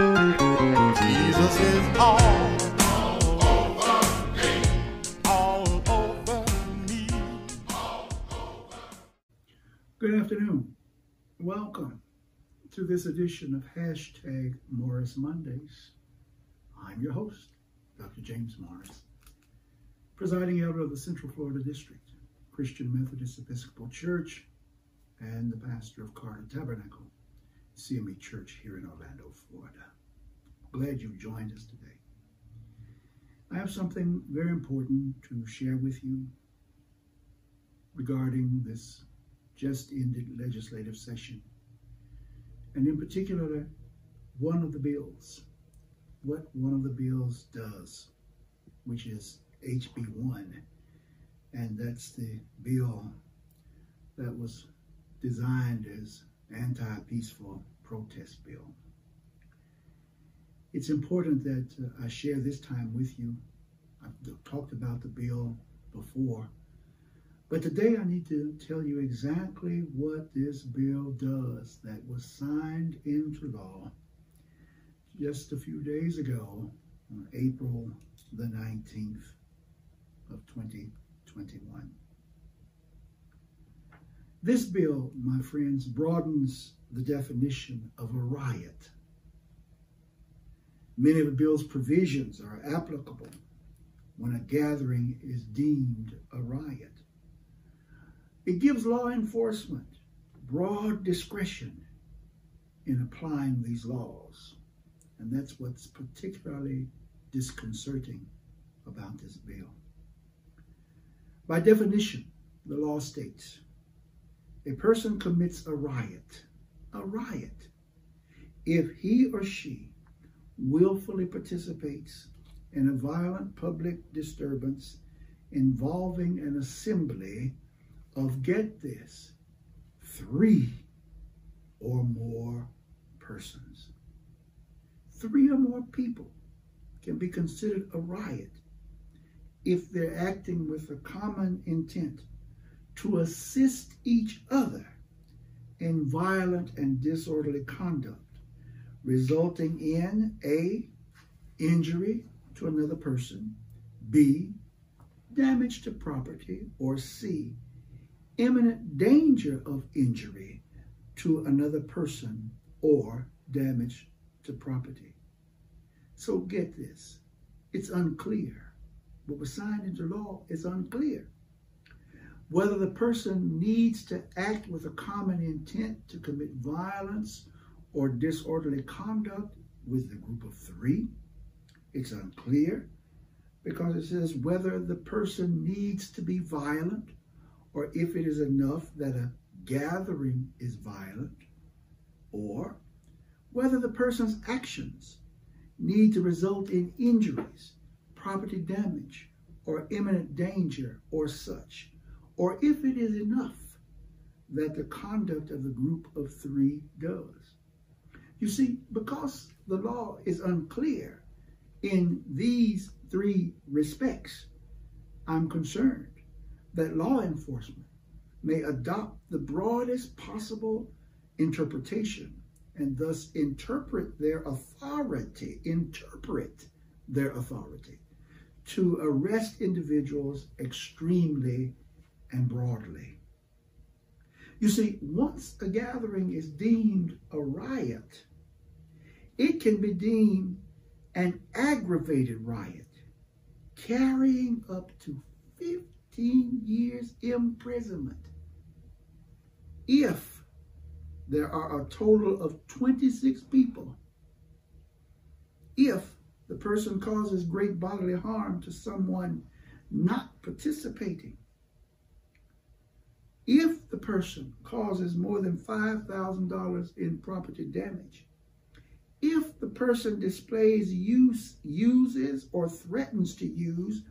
Good afternoon. Welcome to this edition of hashtag Morris Mondays. I'm your host, Dr. James Morris, presiding elder of the Central Florida District, Christian Methodist Episcopal Church, and the pastor of Carter Tabernacle, CME Church here in Orlando, Florida. Glad you joined us today. I have something very important to share with you regarding this just ended legislative session, and in particular, one of the bills, what one of the bills does, which is HB 1, and that's the bill that was designed as anti-peaceful protest bill. It's important that uh, I share this time with you. I've talked about the bill before, but today I need to tell you exactly what this bill does that was signed into law just a few days ago on April the 19th of 2021. This bill, my friends, broadens the definition of a riot. Many of the bill's provisions are applicable when a gathering is deemed a riot. It gives law enforcement broad discretion in applying these laws. And that's what's particularly disconcerting about this bill. By definition, the law states a person commits a riot, a riot, if he or she willfully participates in a violent public disturbance involving an assembly of, get this, three or more persons. Three or more people can be considered a riot if they're acting with a common intent to assist each other in violent and disorderly conduct, resulting in A, injury to another person, B, damage to property, or C, imminent danger of injury to another person or damage to property. So get this, it's unclear. What was signed into law is unclear whether the person needs to act with a common intent to commit violence or disorderly conduct with the group of three. It's unclear because it says whether the person needs to be violent or if it is enough that a gathering is violent or whether the person's actions need to result in injuries, property damage, or imminent danger or such or if it is enough that the conduct of the group of three does. You see, because the law is unclear in these three respects, I'm concerned that law enforcement may adopt the broadest possible interpretation and thus interpret their authority, interpret their authority to arrest individuals extremely and broadly. You see, once a gathering is deemed a riot, it can be deemed an aggravated riot, carrying up to 15 years imprisonment. If there are a total of 26 people, if the person causes great bodily harm to someone not participating, if the person causes more than $5,000 in property damage, if the person displays use, uses, or threatens to use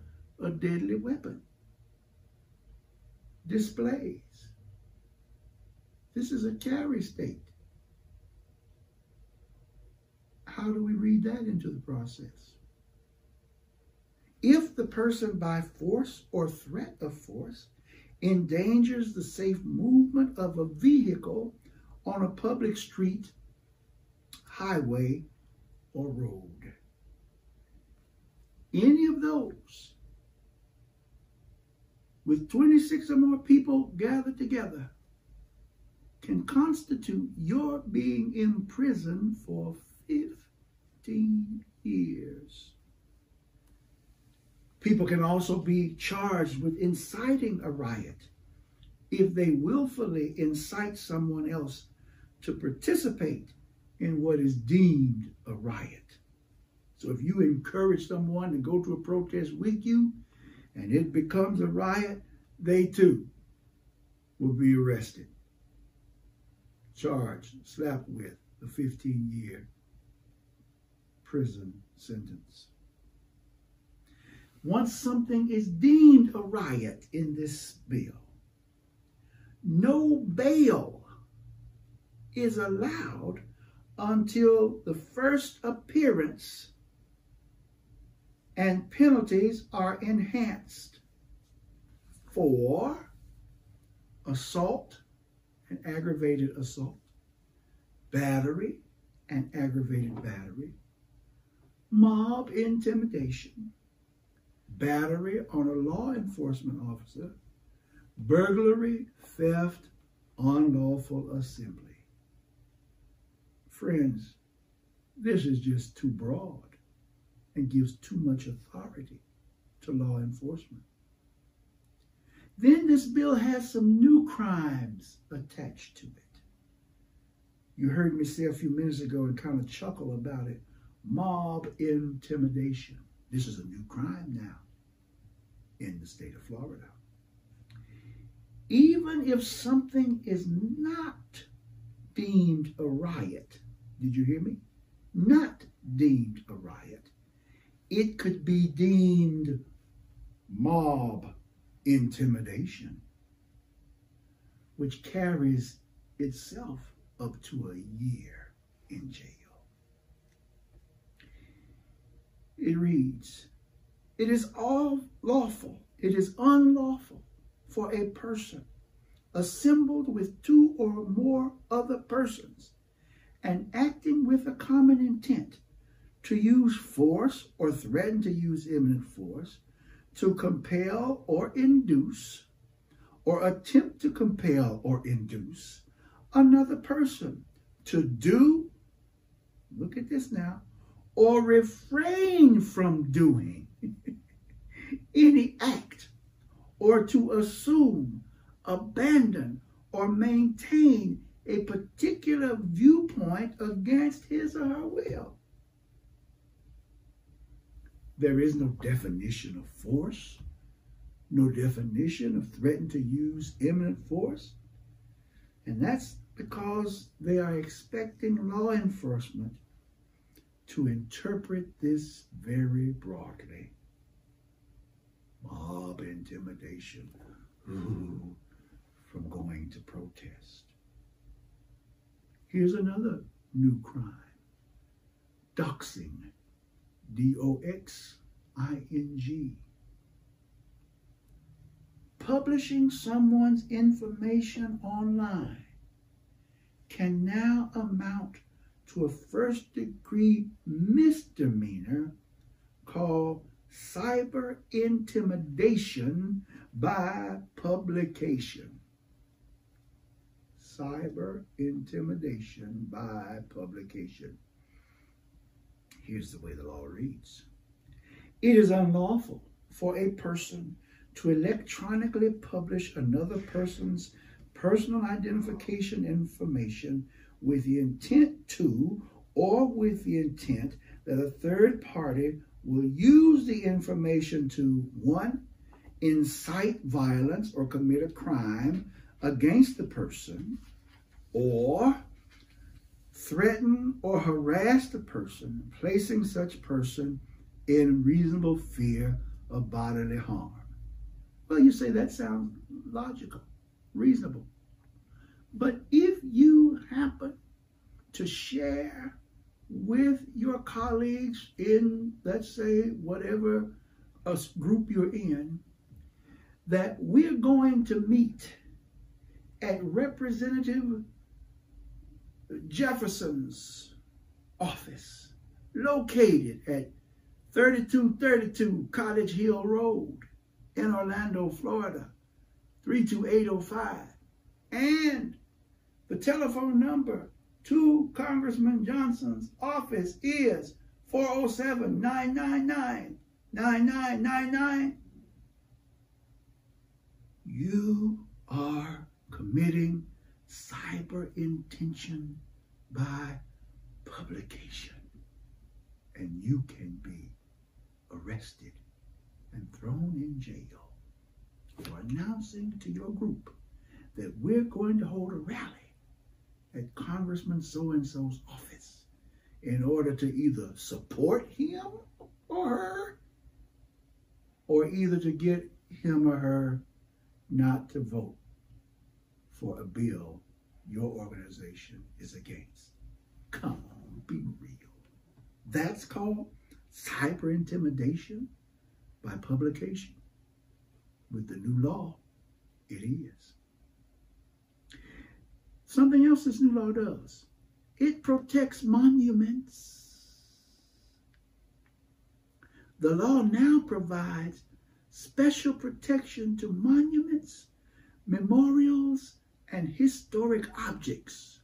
a deadly weapon, displays. This is a carry state. How do we read that into the process? If the person by force or threat of force endangers the safe movement of a vehicle on a public street, highway, or road. Any of those with 26 or more people gathered together can constitute your being imprisoned for 15 years. People can also be charged with inciting a riot if they willfully incite someone else to participate in what is deemed a riot. So if you encourage someone to go to a protest with you and it becomes a riot, they too will be arrested, charged, slapped with a 15 year prison sentence. Once something is deemed a riot in this bill, no bail is allowed until the first appearance and penalties are enhanced for assault and aggravated assault, battery and aggravated battery, mob intimidation, battery on a law enforcement officer, burglary, theft, unlawful assembly. Friends, this is just too broad and gives too much authority to law enforcement. Then this bill has some new crimes attached to it. You heard me say a few minutes ago and kind of chuckle about it mob intimidation. This is a new crime now in the state of Florida. Even if something is not deemed a riot, did you hear me? Not deemed a riot, it could be deemed mob intimidation, which carries itself up to a year in jail. It reads, It is all lawful, it is unlawful for a person assembled with two or more other persons and acting with a common intent to use force or threaten to use imminent force, to compel or induce, or attempt to compel or induce another person to do, look at this now, or refrain from doing any act, or to assume, abandon, or maintain a particular viewpoint against his or her will. There is no definition of force, no definition of threaten to use imminent force. And that's because they are expecting law enforcement to interpret this very broadly. Mob intimidation ooh, from going to protest. Here's another new crime doxing. D O X I N G. Publishing someone's information online can now amount to a first degree misdemeanor called cyber intimidation by publication. Cyber intimidation by publication. Here's the way the law reads It is unlawful for a person to electronically publish another person's personal identification information with the intent to or with the intent that a third party will use the information to one, incite violence or commit a crime against the person, or threaten or harass the person, placing such person in reasonable fear of bodily harm. Well, you say that sounds logical, reasonable. But if you happen to share with your colleagues in, let's say, whatever group you're in, that we're going to meet at Representative Jefferson's office located at 3232 Cottage Hill Road in Orlando, Florida, 32805. And the telephone number to Congressman Johnson's office is 407 999 9999. You are committing cyber intention by publication, and you can be arrested and thrown in jail for announcing to your group that we're going to hold a rally at Congressman so and so's office in order to either support him or her, or either to get him or her not to vote for a bill your organization is against. Come on, be real. That's called cyber intimidation by publication. With the new law, it is. Something else this new law does it protects monuments. The law now provides special protection to monuments, memorials, and historic objects.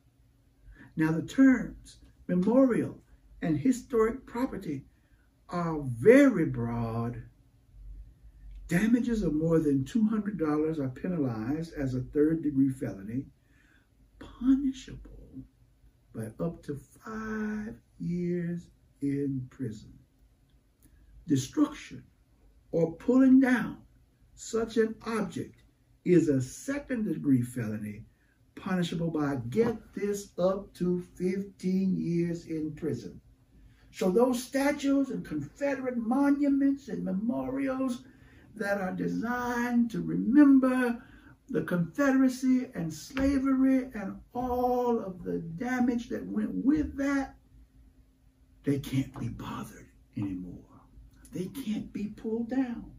Now, the terms memorial and historic property are very broad. Damages of more than $200 are penalized as a third degree felony, punishable by up to five years in prison. Destruction or pulling down such an object is a second degree felony punishable by, get this, up to 15 years in prison. So those statues and Confederate monuments and memorials that are designed to remember the Confederacy and slavery and all of the damage that went with that, they can't be bothered anymore. They can't be pulled down.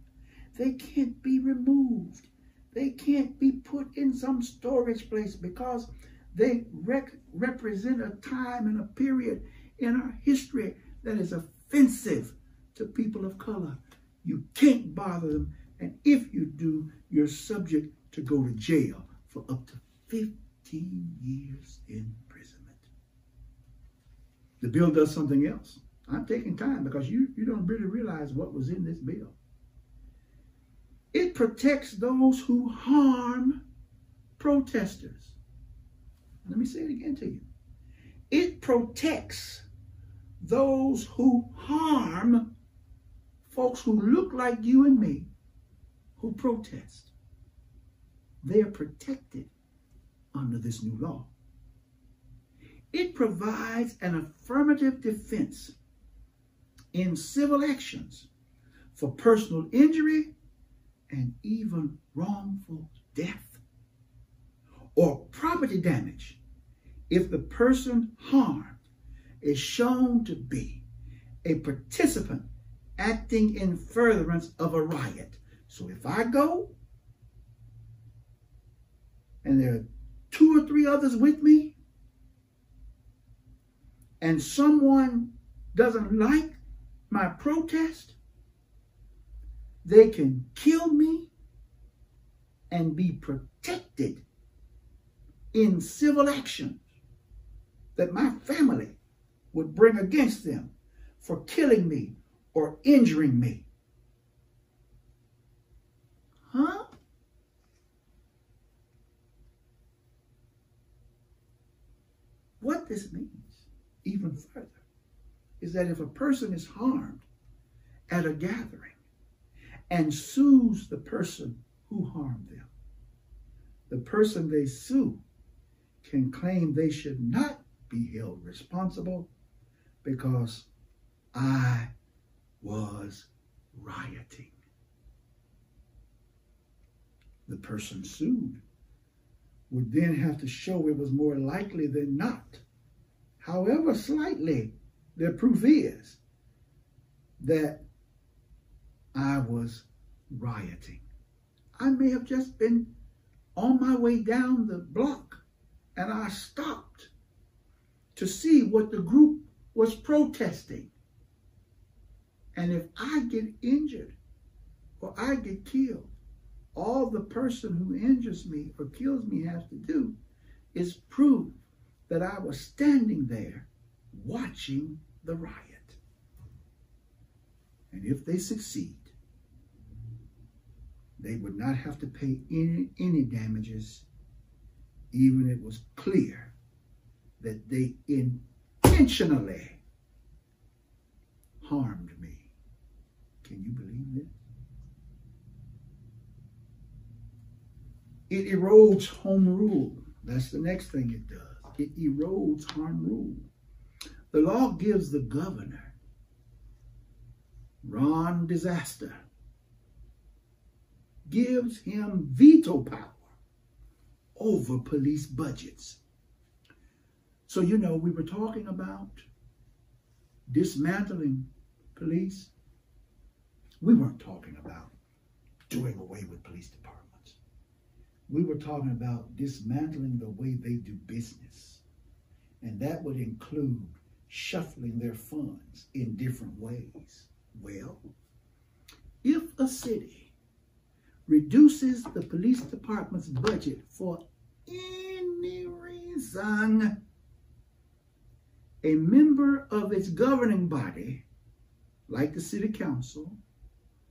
They can't be removed. They can't be put in some storage place because they rec represent a time and a period in our history that is offensive to people of color. You can't bother them. And if you do, you're subject to go to jail for up to 15 years imprisonment. The bill does something else. I'm taking time because you, you don't really realize what was in this bill. It protects those who harm protesters. Let me say it again to you. It protects those who harm folks who look like you and me who protest. They are protected under this new law. It provides an affirmative defense in civil actions for personal injury and even wrongful death or property damage if the person harmed is shown to be a participant acting in furtherance of a riot. So if I go and there are two or three others with me, and someone doesn't like my protest, they can kill me and be protected in civil actions that my family would bring against them for killing me or injuring me. Huh? What this means, even further, is that if a person is harmed at a gathering and sues the person who harmed them, the person they sue can claim they should not be held responsible because I was rioting. The person sued would then have to show it was more likely than not, however slightly their proof is, that I was rioting. I may have just been on my way down the block and I stopped to see what the group was protesting. And if I get injured or I get killed, all the person who injures me or kills me has to do is prove that I was standing there watching the riot. And if they succeed, they would not have to pay any, any damages, even it was clear that they intentionally harmed me. Can you believe this? It erodes home rule. That's the next thing it does. It erodes home rule. The law gives the governor, Ron Disaster, gives him veto power over police budgets. So, you know, we were talking about dismantling police. We weren't talking about doing away with police departments. We were talking about dismantling the way they do business. And that would include shuffling their funds in different ways. Well, if a city reduces the police department's budget for any reason, a member of its governing body, like the city council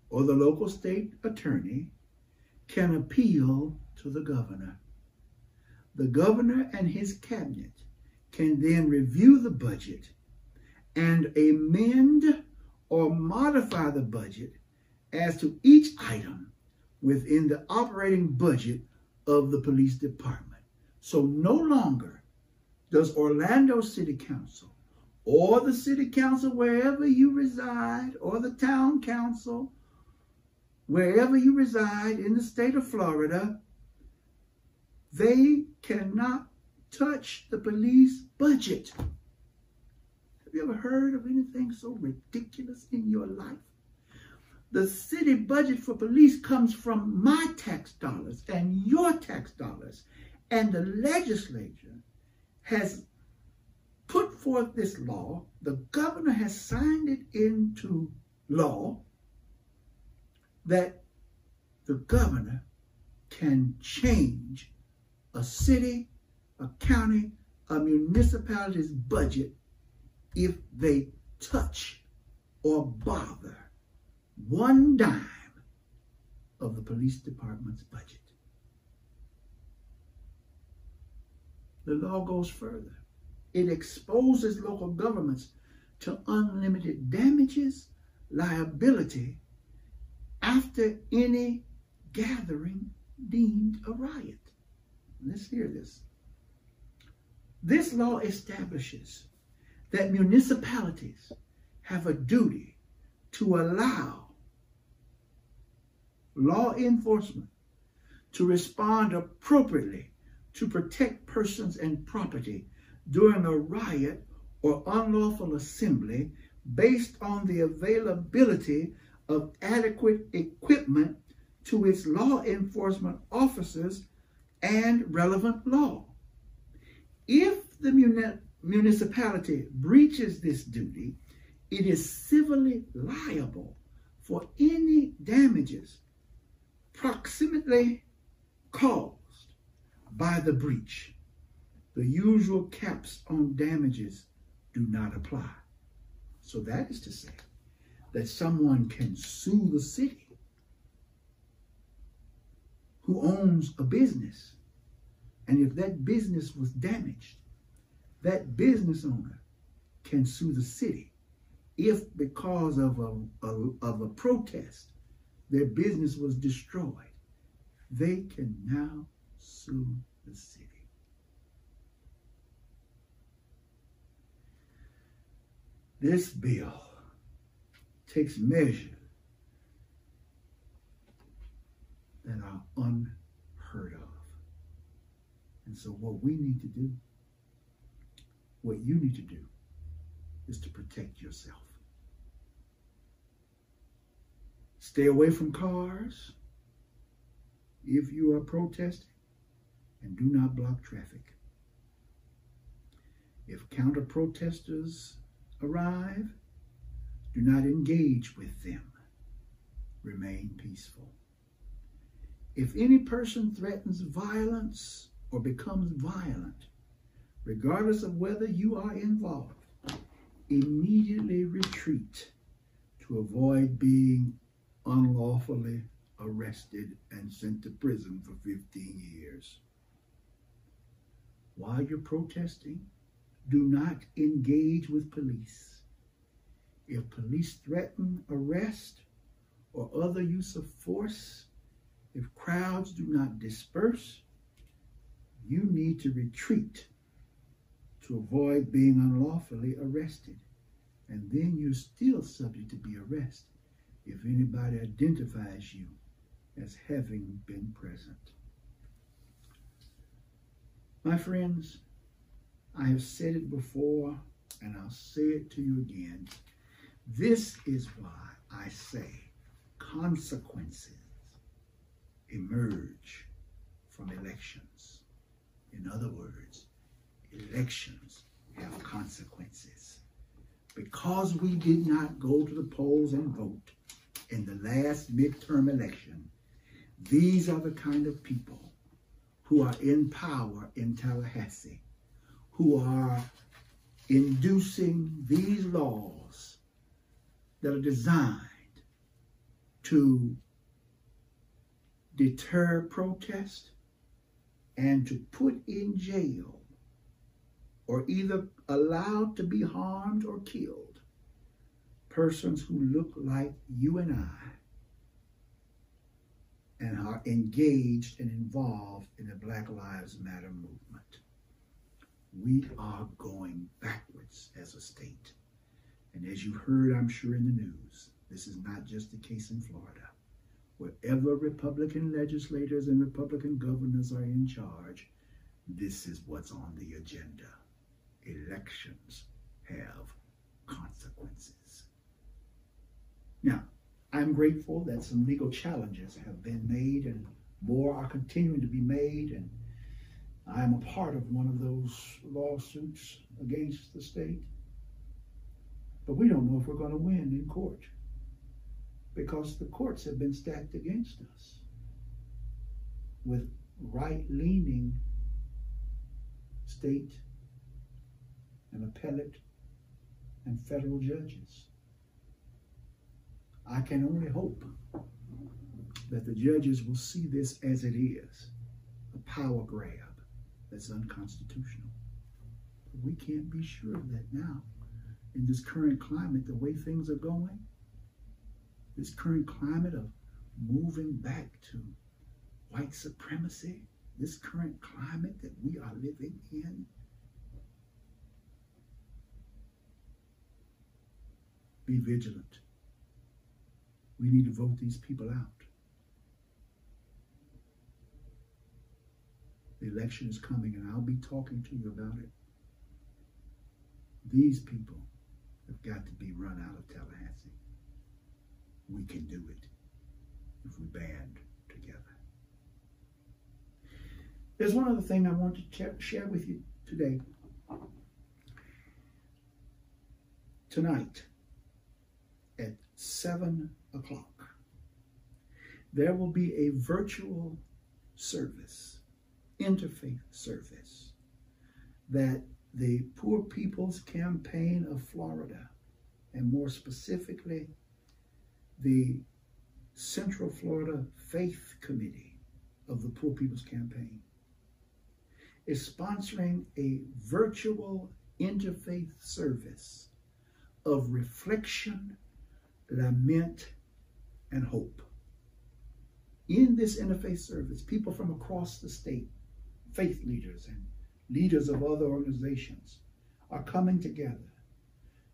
or the local state attorney, can appeal to the governor. The governor and his cabinet can then review the budget and amend or modify the budget as to each item within the operating budget of the police department. So no longer does Orlando City Council or the city council wherever you reside or the town council wherever you reside in the state of Florida, they cannot touch the police budget. Have you ever heard of anything so ridiculous in your life? The city budget for police comes from my tax dollars and your tax dollars. And the legislature has put forth this law. The governor has signed it into law that the governor can change a city, a county, a municipality's budget if they touch or bother one dime of the police department's budget. The law goes further. It exposes local governments to unlimited damages, liability, after any gathering deemed a riot. Let's hear this. This law establishes that municipalities have a duty to allow law enforcement to respond appropriately to protect persons and property during a riot or unlawful assembly based on the availability of adequate equipment to its law enforcement officers and relevant law. If the municipality breaches this duty, it is civilly liable for any damages proximately caused by the breach. The usual caps on damages do not apply. So that is to say, that someone can sue the city who owns a business. And if that business was damaged, that business owner can sue the city if because of a, a, of a protest their business was destroyed they can now sue the city this bill takes measures that are unheard of. And so, what we need to do, what you need to do, is to protect yourself. Stay away from cars if you are protesting, and do not block traffic. If counter protesters arrive, Do not engage with them. Remain peaceful. If any person threatens violence or becomes violent, regardless of whether you are involved, immediately retreat to avoid being unlawfully arrested and sent to prison for 15 years. While you're protesting, do not engage with police. If police threaten arrest or other use of force, if crowds do not disperse, you need to retreat to avoid being unlawfully arrested. And then you're still subject to be arrested if anybody identifies you as having been present. My friends, I have said it before and I'll say it to you again. This is why I say consequences emerge from elections. In other words, elections have consequences. Because we did not go to the polls and vote in the last midterm election, these are the kind of people who are in power in Tallahassee, who are inducing these laws that are designed to deter protest and to put in jail or either allowed to be harmed or killed persons who look like you and I and are engaged and involved in the Black Lives Matter movement. We are going backwards as a state. And as you heard, I'm sure, in the news, this is not just the case in Florida. Wherever Republican legislators and Republican governors are in charge, this is what's on the agenda. Elections have consequences. Now, I'm grateful that some legal challenges have been made and more are continuing to be made. And I'm a part of one of those lawsuits against the state. But we don't know if we're going to win in court because the courts have been stacked against us with right leaning state and appellate and federal judges. I can only hope that the judges will see this as it is a power grab that's unconstitutional. We can't be sure of that now. In this current climate, the way things are going, this current climate of moving back to white supremacy, this current climate that we are living in, be vigilant. We need to vote these people out. The election is coming, and I'll be talking to you about it. These people have got to be run out of Tallahassee. We can do it if we band together. There's one other thing I want to share with you today. Tonight at 7 o'clock, there will be a virtual service, interfaith service, that the Poor People's Campaign of Florida, and more specifically, the Central Florida Faith Committee of the Poor People's Campaign, is sponsoring a virtual interfaith service of reflection, lament, and hope. In this interfaith service, people from across the state, faith leaders and leaders of other organizations, are coming together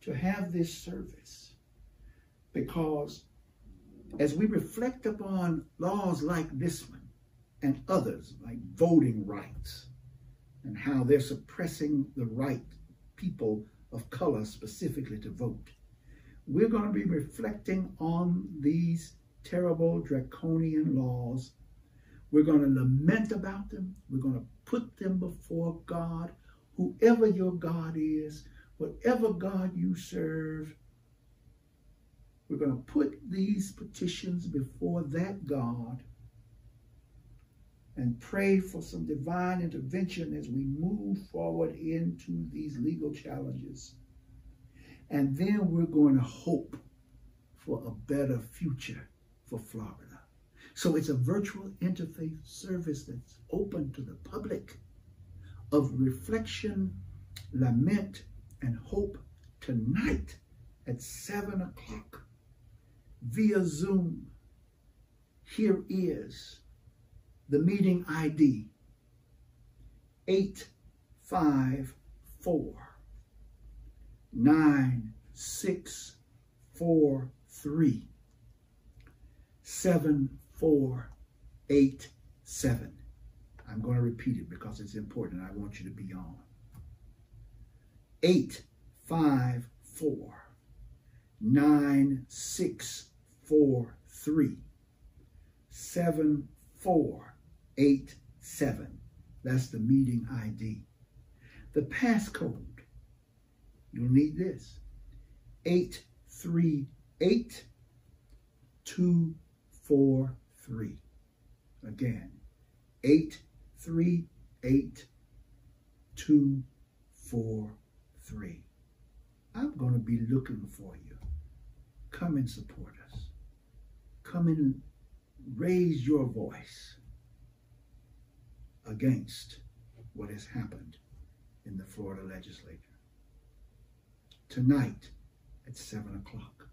to have this service because as we reflect upon laws like this one and others like voting rights and how they're suppressing the right people of color specifically to vote, we're going to be reflecting on these terrible draconian laws. We're going to lament about them. We're going to put them before God, whoever your God is, whatever God you serve. We're going to put these petitions before that God and pray for some divine intervention as we move forward into these legal challenges. And then we're going to hope for a better future for Florida. So it's a virtual interfaith service that's open to the public of reflection, lament, and hope tonight at 7 o'clock via Zoom. Here is the meeting ID 854 9643 7487. I'm going to repeat it because it's important. I want you to be on. 854 9643 7487. That's the meeting ID. The passcode, you'll need this eight three eight two four three. Again, eight three eight two four three. I'm going to be looking for you. Come and support us. Come and raise your voice against what has happened in the Florida legislature. Tonight at 7 o'clock,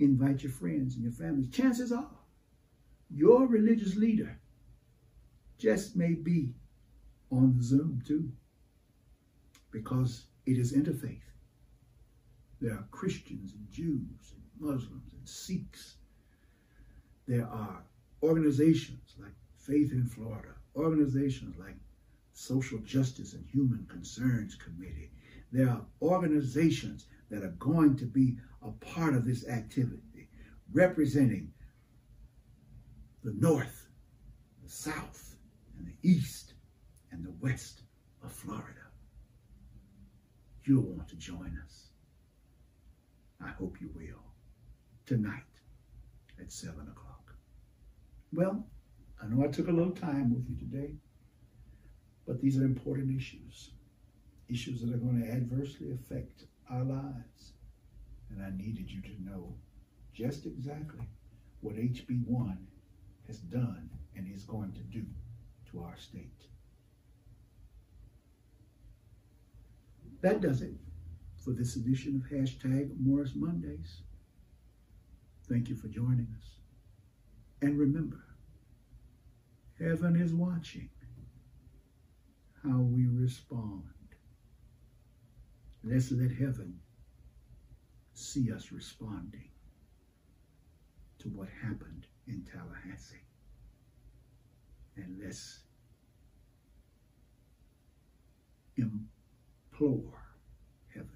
invite your friends and your families. Chances are your religious leader just may be on Zoom too because it is interfaith. There are Christians and Jews and Muslims and Sikhs. There are organizations like Faith in Florida, organizations like Social Justice and Human Concerns Committee. There are organizations that are going to be a part of this activity, representing the North, the South, and the East, and the West of Florida. You'll want to join us. I hope you will. Tonight at 7 o'clock. Well, I know I took a little time with you today, but these are important issues. Issues that are going to adversely affect our lives. And I needed you to know just exactly what HB1 has done and is going to do to our state. That does it for this edition of hashtag Morris Mondays. Thank you for joining us. And remember, heaven is watching how we respond. Let's let heaven see us responding to what happened in Tallahassee. And let's implore heaven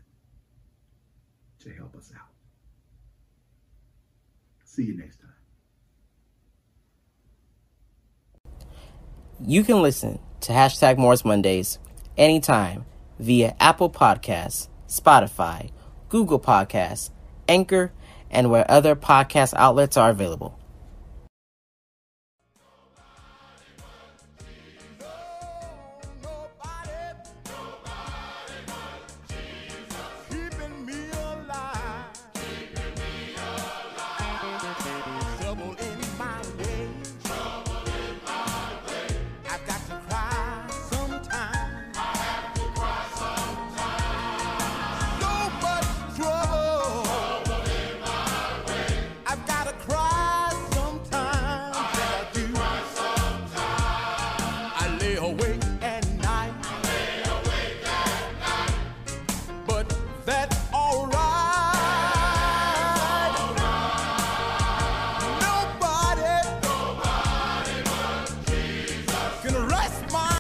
to help us out. See you next time. You can listen to hashtag Morris Mondays anytime via Apple Podcasts, Spotify, Google Podcasts, Anchor, and where other podcast outlets are available.